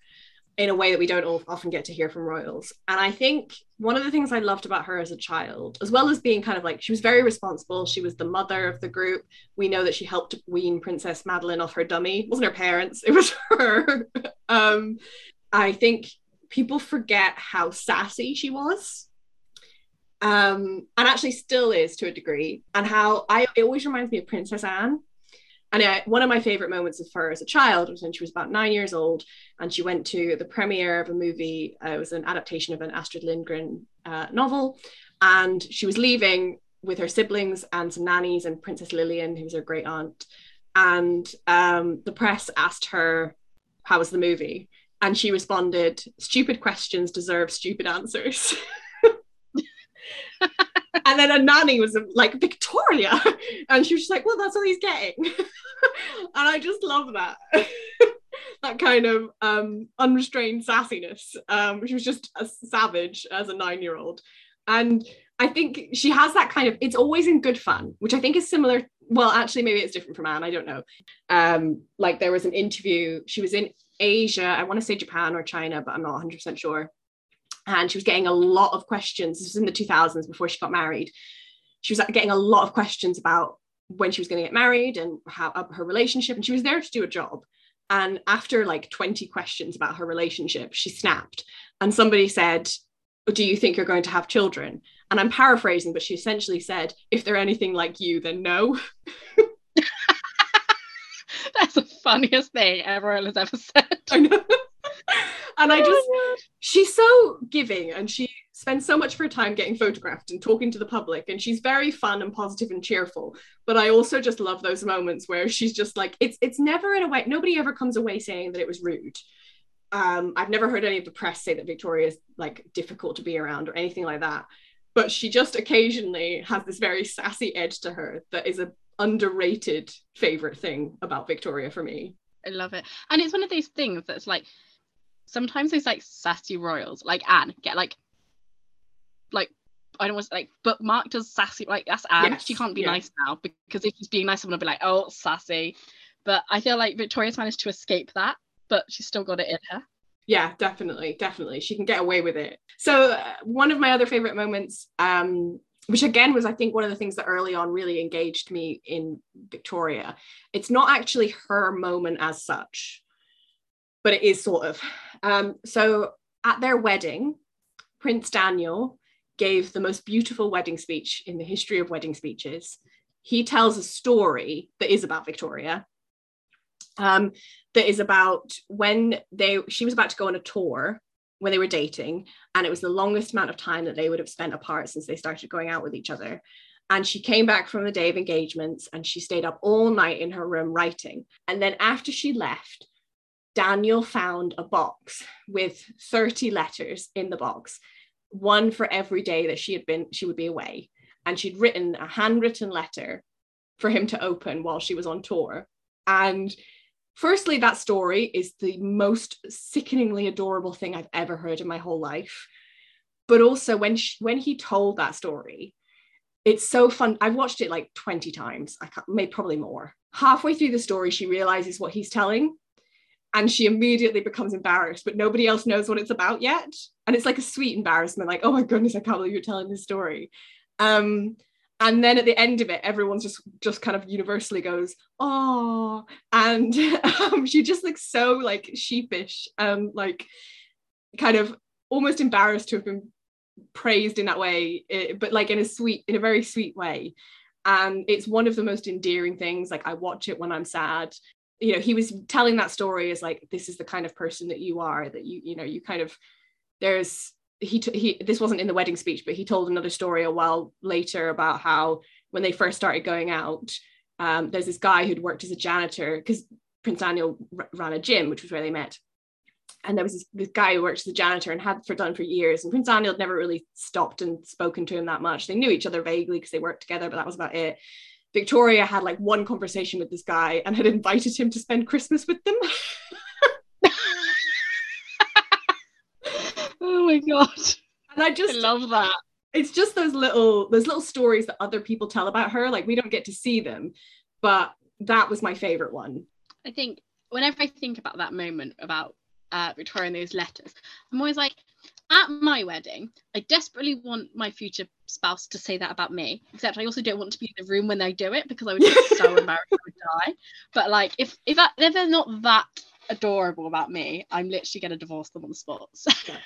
in a way that we don't often get to hear from royals. And I think one of the things I loved about her as a child, as well as being kind of like she was very responsible, she was the mother of the group. We know that she helped wean Princess Madeleine off her dummy. It wasn't her parents, it was *laughs* her. um, I think people forget how sassy she was. Um, and actually still is to a degree, and how I it always reminds me of Princess Anne and I, one of my favorite moments of her as a child was when she was about nine years old and she went to the premiere of a movie. Uh, it was an adaptation of an Astrid Lindgren uh, novel. And she was leaving with her siblings and some nannies and Princess Lilian, who was her great aunt. And um, the press asked her, How was the movie? And she responded, Stupid questions deserve stupid answers. *laughs* and then a nanny was like Victoria, and she was just like, "Well, that's all he's getting," *laughs* and I just love that. *laughs* that kind of um, unrestrained sassiness. Um, she was just a savage as a nine-year-old, and I think she has that kind of. It's always in good fun, which I think is similar. Well, actually, maybe it's different from Anne. I don't know. Um, like there was an interview. She was in Asia. I want to say Japan or China, but I'm not 100 percent sure and she was getting a lot of questions. This was in the 2000s before she got married. She was getting a lot of questions about when she was going to get married and how uh, her relationship, and she was there to do a job. And after like 20 questions about her relationship, she snapped. And somebody said, Do you think you're going to have children? And I'm paraphrasing, but she essentially said, If they're anything like you, then no. *laughs* That's the funniest thing everyone has ever said. *laughs* I know *laughs* and I just, oh she's so giving and she spends so much of her time getting photographed and talking to the public. And she's very fun and positive and cheerful. But I also just love those moments where she's just like, it's it's never in a way, nobody ever comes away saying that it was rude. Um, I've never heard any of the press say that Victoria is like difficult to be around or anything like that. But she just occasionally has this very sassy edge to her that is a underrated favorite thing about Victoria for me. I love it. And it's one of those things that's like sometimes those like sassy royals, like Anne, get like like I don't want to like bookmarked as sassy. Like that's Anne. Yes, she can't be yeah. nice now because if she's being nice, someone will be like, oh, sassy. But I feel like Victoria's managed to escape that, but she's still got it in her. Yeah, definitely, definitely. She can get away with it. So uh, one of my other favorite moments, um, which again was I think one of the things that early on really engaged me in Victoria. It's not actually her moment as such but it is sort of. Um, so at their wedding, Prince Daniel gave the most beautiful wedding speech in the history of wedding speeches. He tells a story that is about Victoria. Um, that is about when they she was about to go on a tour when they were dating, and it was the longest amount of time that they would have spent apart since they started going out with each other. And she came back from the day of engagements and she stayed up all night in her room writing. And then after she left, Daniel found a box with 30 letters in the box, one for every day that she had been, she would be away. And she'd written a handwritten letter for him to open while she was on tour. And firstly, that story is the most sickeningly adorable thing I've ever heard in my whole life. But also when she, when he told that story, it's so fun. I've watched it like 20 times. I can't, maybe probably more. Halfway through the story, she realizes what he's telling and she immediately becomes embarrassed, but nobody else knows what it's about yet. And it's like a sweet embarrassment, like, oh my goodness, I can't believe you're telling this story. Um, and then at the end of it, everyone's just just kind of universally goes, oh, and *laughs* um, she just looks so like sheepish, um, like kind of almost embarrassed to have been praised in that way, but like in a sweet, in a very sweet way. and it's one of the most endearing things like i watch it when i'm sad you know he was telling that story as like this is the kind of person that you are that you you know you kind of there's he t- he this wasn't in the wedding speech but he told another story a while later about how when they first started going out um, there's this guy who'd worked as a janitor because prince daniel r- ran a gym which was where they met. And there was this, this, guy who worked as a janitor and had for done for years and prince daniel had never really stopped and spoken to him that much. They knew each other vaguely because they worked together but that was about it victoria had like one conversation with this guy and had invited him to spend christmas with them. *laughs* Oh my god. And i just I love that. It's just those little those little stories that other people tell about her like we don't get to see them but that was my favorite one. I think whenever i think about that moment about uh, Victoria and those letters. I'm always like, at my wedding, I desperately want my future spouse to say that about me. Except I also don't want to be in the room when they do it because I would get so *laughs* embarrassed I would die. But like, if if, I, if they're not that adorable about me, I'm literally gonna divorce them on the spot. So. *laughs*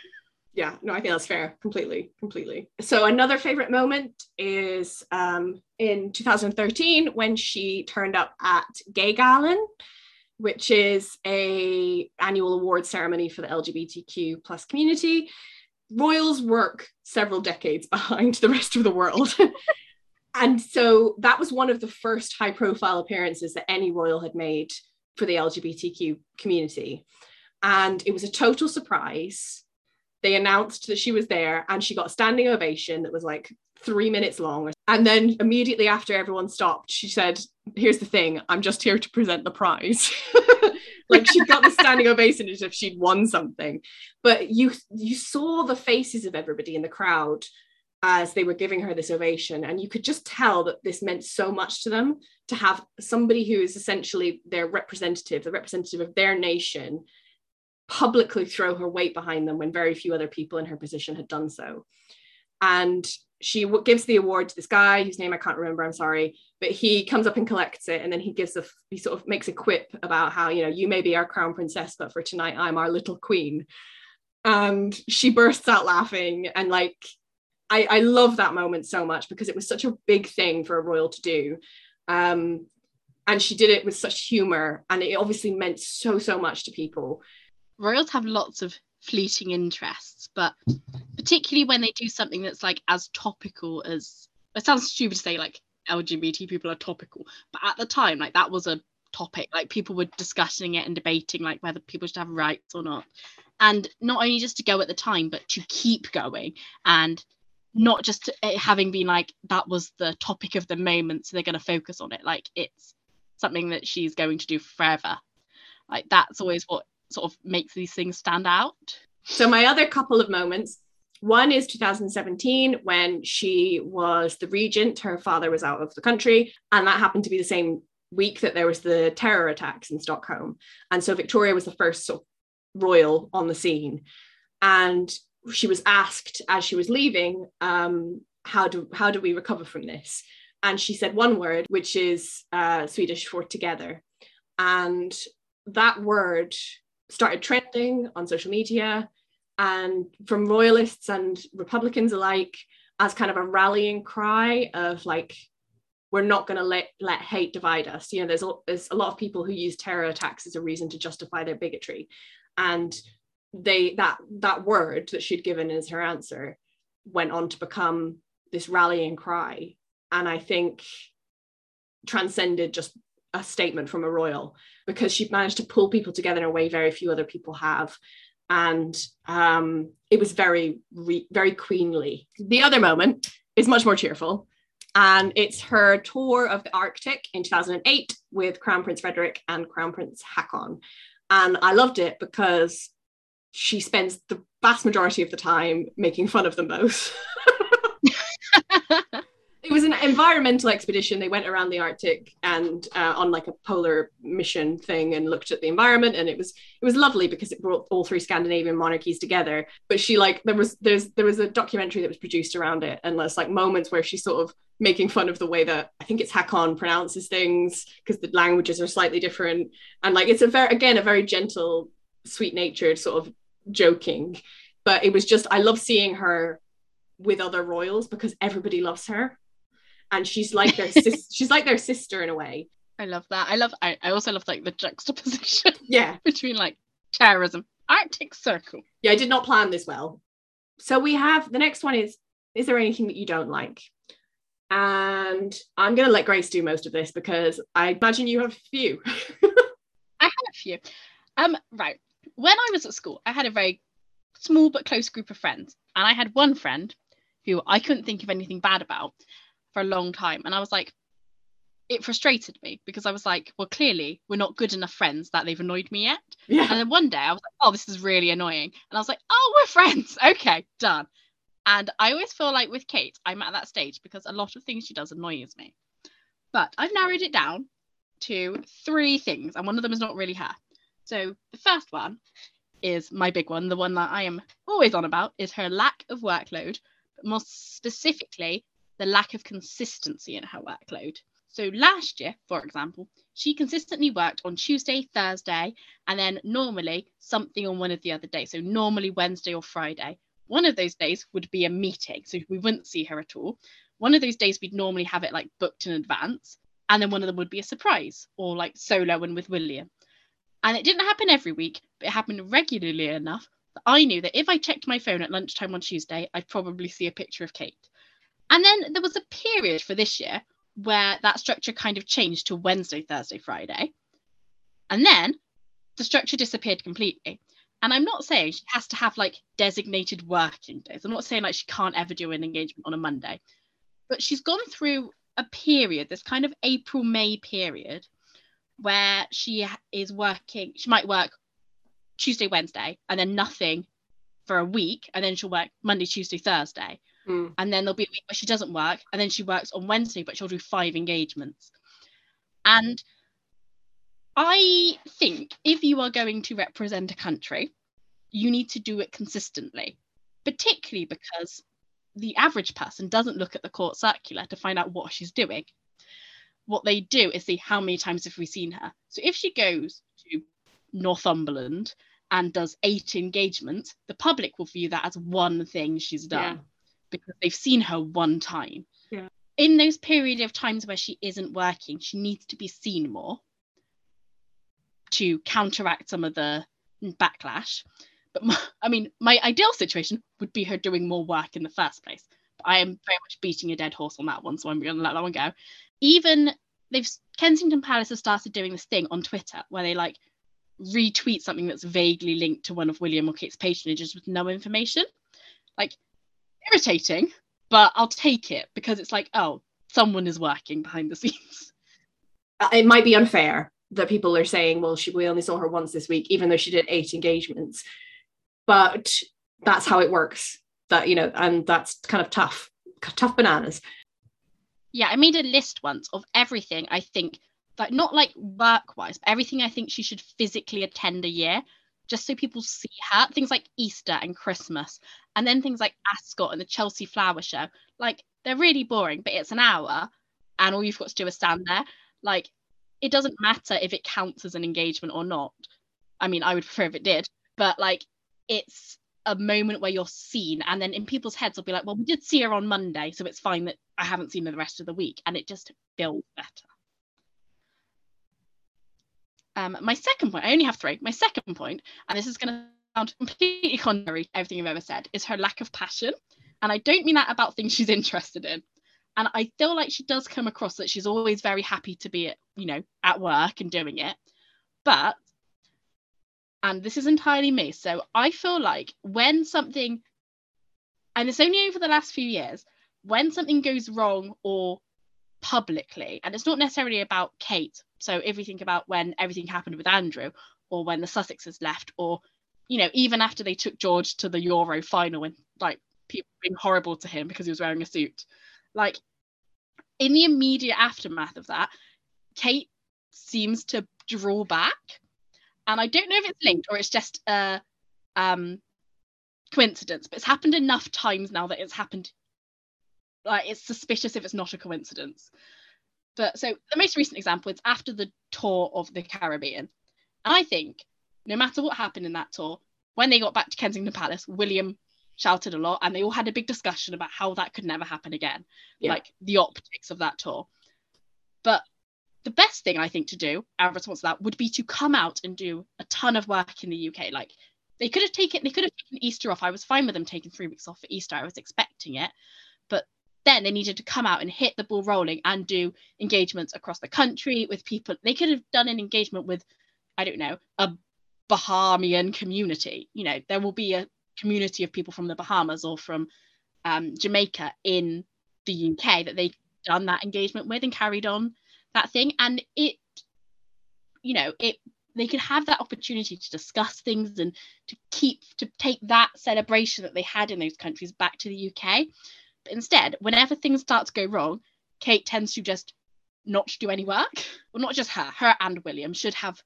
Yeah. yeah, no, I think that's fair. Completely, completely. So another favorite moment is um, in 2013 when she turned up at Gaygalan which is a annual award ceremony for the LGBTQ plus community. Royals work several decades behind the rest of the world. *laughs* and so that was one of the first high profile appearances that any royal had made for the LGBTQ community. And it was a total surprise. They announced that she was there and she got a standing ovation that was like three minutes long. And then immediately after everyone stopped, she said, Here's the thing, I'm just here to present the prize. *laughs* like she'd got the standing ovation as if she'd won something. But you you saw the faces of everybody in the crowd as they were giving her this ovation. And you could just tell that this meant so much to them to have somebody who is essentially their representative, the representative of their nation, publicly throw her weight behind them when very few other people in her position had done so. And she gives the award to this guy whose name I can't remember. I'm sorry, but he comes up and collects it, and then he gives a he sort of makes a quip about how you know you may be our crown princess, but for tonight I'm our little queen. And she bursts out laughing, and like I, I love that moment so much because it was such a big thing for a royal to do. Um, and she did it with such humor, and it obviously meant so so much to people. Royals have lots of fleeting interests, but particularly when they do something that's like as topical as it sounds stupid to say like LGBT people are topical, but at the time, like that was a topic. Like people were discussing it and debating like whether people should have rights or not. And not only just to go at the time, but to keep going and not just having been like that was the topic of the moment, so they're going to focus on it. Like it's something that she's going to do forever. Like that's always what sort of makes these things stand out. So my other couple of moments one is 2017 when she was the regent, her father was out of the country, and that happened to be the same week that there was the terror attacks in Stockholm. And so Victoria was the first sort of royal on the scene. And she was asked as she was leaving, um, how do how do we recover from this? And she said one word, which is uh, Swedish for together. And that word started trending on social media and from royalists and republicans alike as kind of a rallying cry of like we're not going to let let hate divide us. You know there's a, there's a lot of people who use terror attacks as a reason to justify their bigotry. And they that that word that she'd given as her answer went on to become this rallying cry. And i think transcended just a statement from a royal because she managed to pull people together in a way very few other people have and um, it was very re- very queenly. The other moment is much more cheerful and it's her tour of the arctic in 2008 with crown prince frederik and crown prince haakon and i loved it because she spends the vast majority of the time making fun of them both *laughs* it was an environmental expedition. They went around the Arctic and uh, on like a polar mission thing and looked at the environment, and it was it was lovely because it brought all three Scandinavian monarchies together. But she like there was there's there was a documentary that was produced around it, and there's like moments where she's sort of making fun of the way that I think it's Haakon pronounces things because the languages are slightly different, and like it's a very again a very gentle, sweet natured sort of joking. But it was just I love seeing her with other royals because everybody loves her and she's like their sis- *laughs* she's like their sister in a way. I love that. I love. I, I also love like the juxtaposition. *laughs* Yeah, *laughs* between like terrorism, Arctic Circle. Yeah, I did not plan this well. So we have the next one is is there anything that you don't like? And I'm going to let Grace do most of this because I imagine you have a few. I have a few. Um, right. When I was at school, I had a very small but close group of friends, and I had one friend who I couldn't think of anything bad about for a long time, and I was like, it frustrated me because I was like, well, clearly we're not good enough friends that they've annoyed me yet. Yeah. And then one day I was like, oh, this is really annoying. And I was like, oh, we're friends. *laughs* Okay, done. And I always feel like with Kate, I'm at that stage because a lot of things she does annoys me. But I've narrowed it down to three things, and one of them is not really her. So the first one is my big one, the one that I am always on about, is her lack of workload, but more specifically, the lack of consistency in her workload. So last year, for example, she consistently worked on Tuesday, Thursday, and then normally something on one of the other days. So normally Wednesday or Friday. One of those days would be a meeting, so we wouldn't see her at all. One of those days we'd normally have it like booked in advance, and then one of them would be a surprise or like solo and with William. And it didn't happen every week, but it happened regularly enough that I knew that if I checked my phone at lunchtime on Tuesday, I'd probably see a picture of Kate. And then there was a period for this year where that structure kind of changed to Wednesday, Thursday, Friday. And then the structure disappeared completely. And I'm not saying she has to have like designated working days. I'm not saying like she can't ever do an engagement on a Monday, but she's gone through a period, this kind of April, May period, where she is working, she might work Tuesday, Wednesday, and then nothing for a week. And then she'll work Monday, Tuesday, Thursday. Mm. And then there'll be a week where she doesn't work, and then she works on Wednesday, but she'll do five engagements. And I think if you are going to represent a country, you need to do it consistently, particularly because the average person doesn't look at the court circular to find out what she's doing. What they do is see how many times have we seen her. So if she goes to Northumberland and does eight engagements, the public will view that as one thing she's done. Yeah because they've seen her one time. Yeah. In those period of times where she isn't working, she needs to be seen more to counteract some of the backlash. But my, I mean, my ideal situation would be her doing more work in the first place. But I am very much beating a dead horse on that one, so I'm going to let that one go. Even they've Kensington Palace have started doing this thing on Twitter where they like retweet something that's vaguely linked to one of William or Kate's patronages with no information. Like irritating, but I'll take it because it's like, oh, someone is working behind the *laughs* scenes. Uh, it might be unfair that people are saying, well, she we only saw her once this week, even though she did eight engagements. But that's how it works. That you know, and that's kind of tough, tough bananas. Yeah, I made a list once of everything I think, like not like work wise, but everything I think she should physically attend a year just so people see her. Things like Easter and Christmas, and then things like Ascot and the Chelsea Flower Show. Like they're really boring, but it's an hour, and all you've got to do is stand there. Like it doesn't matter if it counts as an engagement or not. I mean, I would prefer if it did, but like it's a moment where you're seen, and then in people's heads will be like, well, we did see her on Monday, so it's fine that I haven't seen her the rest of the week, and it just feels better. Um, my second point, I only have three. My second point, and this is going to sound completely contrary to everything you've ever said, is her lack of passion. And I don't mean that about things she's *laughs* interested in. And I feel like she does come across that she's always very happy to be at, you know, at work and doing it. But, and this is entirely me, so I feel like when something, and it's only over the last few years, when something goes wrong or publicly, and it's not necessarily about Kate, so if we think about when everything happened with Andrew, or when the Sussexes left, or you know, even after they took George to the Euro final and like people being horrible to him because he was wearing a suit, like in the immediate aftermath of that, Kate seems to draw back, and I don't know if it's linked or it's just a um, coincidence, but it's happened enough times now that it's happened. Like it's suspicious if it's not a coincidence. But so the most recent example is after the tour of the Caribbean. And I think no matter what happened in that tour, when they got back to Kensington Palace, William shouted a lot, and they all had a big discussion about how that could never happen again, Yeah. like the optics of that tour. But the best thing I think to do, our response to that, would be to come out and do a ton of work in the UK. Like they could have taken, they could have taken Easter off. I was fine with them taking three weeks off for Easter. I was expecting it, then they needed to come out and hit the ball rolling and do engagements across the country with people. They could have done an engagement with, I don't know, a Bahamian community. You know, there will be a community of people from the Bahamas or from um, Jamaica in the UK that they've done that engagement with and carried on that thing. And it, you know, it they could have that opportunity to discuss things and to keep to take that celebration that they had in those countries back to the UK. Instead, whenever things start to go wrong, Kate tends to just not do any work. Well, not just her, her and William should have,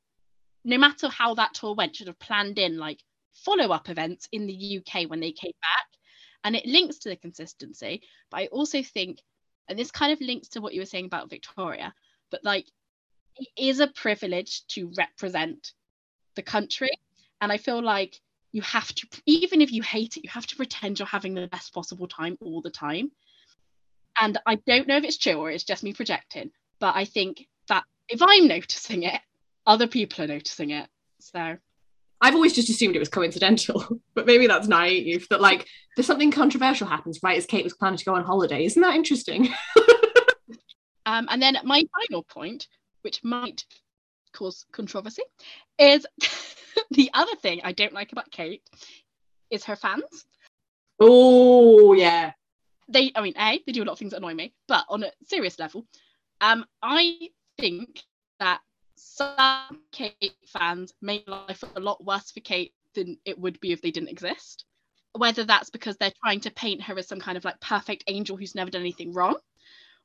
no matter how that tour went, should have planned in like follow-up events in the UK when they came back. And it links to the consistency. But I also think, and this kind of links to what you were saying about Victoria, but like it is a privilege to represent the country. And I feel like you have to, even if you hate it, you have to pretend you're having the best possible time all the time. And I don't know if it's true or it's just me projecting, but I think that if I'm noticing it, other people are noticing it. So I've always just assumed it was coincidental, *laughs* but maybe that's naive. That like there's something controversial happens right as Kate was planning to go on holiday. Isn't that interesting? *laughs* Um, and then my final point, which might cause controversy, is *laughs* the other thing I don't like about Kate is her fans. oh yeah. They, I mean, A, they do a lot of things that annoy me, but on a serious level, um, I think that some Kate fans make life a lot worse for Kate than it would be if they didn't exist. Whether that's because they're trying to paint her as some kind of like perfect angel who's never done anything wrong,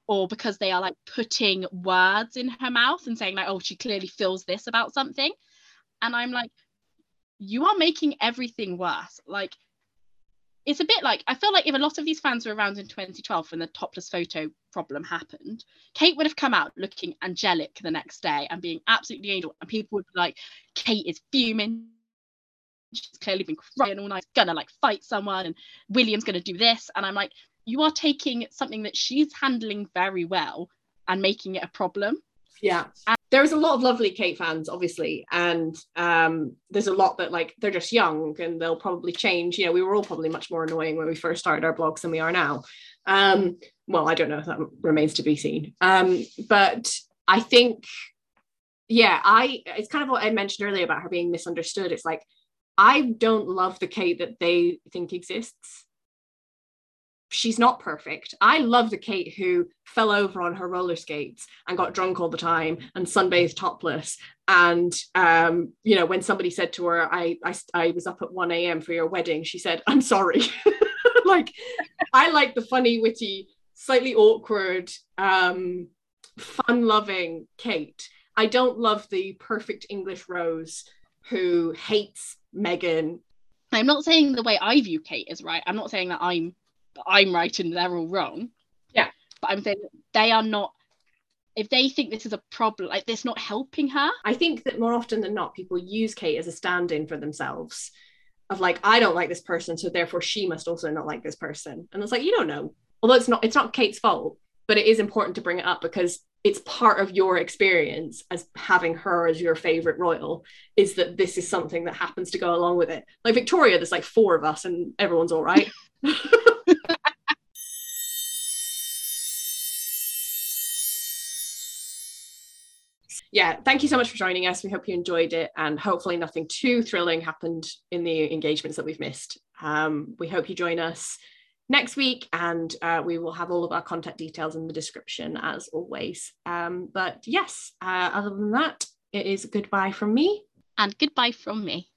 or because they are like putting words in her mouth and saying like oh she clearly feels this about something and i'm like you are making everything worse like it's a bit like i feel like if a lot of these fans were around in 2012 when the topless photo problem happened kate would have come out looking angelic the next day and being absolutely angel and people would be like kate is fuming she's clearly been crying all night gonna like fight someone and william's gonna do this and i'm like you are taking something that she's handling very well and making it a problem. Yeah. There's a lot of lovely Kate fans, obviously, and um, there's a lot that like they're just young and they'll probably change. You know, we were all probably much more annoying when we first started our blogs than we are now. Um, well, I don't know if that remains to be seen. Um, but I think, yeah, I it's kind of what I mentioned earlier about her being misunderstood. It's like I don't love the Kate that they think exists she's not perfect. I love the Kate who fell over on her roller skates and got drunk all the time and sunbathed topless. And um, you know, when somebody said to her, I, I I was up at 1 a.m. for your wedding, she said, I'm sorry. *laughs* like I like the funny, witty, slightly awkward, um, fun-loving Kate. I don't love the perfect English Rose who hates Meghan. I'm not saying the way I view Kate is right. I'm not saying that I'm I'm right and they're all wrong. Yeah. But I'm saying they are not if they think this is a problem, like this not helping her. I think that more often than not, people use Kate as a stand-in for themselves. Of like, I don't like this person, so therefore she must also not like this person. And it's like, you don't know. Although it's not it's not Kate's fault, but it is important to bring it up because it's part of your experience as having her as your favorite royal is that this is something that happens to go along with it. Like Victoria, there's like four of us and everyone's all right. *laughs* yeah, thank you so much for joining us. We hope you enjoyed it, and hopefully, nothing too thrilling happened in the engagements that we've missed. Um, we hope you join us next week, and uh, we will have all of our contact details in the description as always. Um, but yes, uh, other than that, it is goodbye from me. And goodbye from me.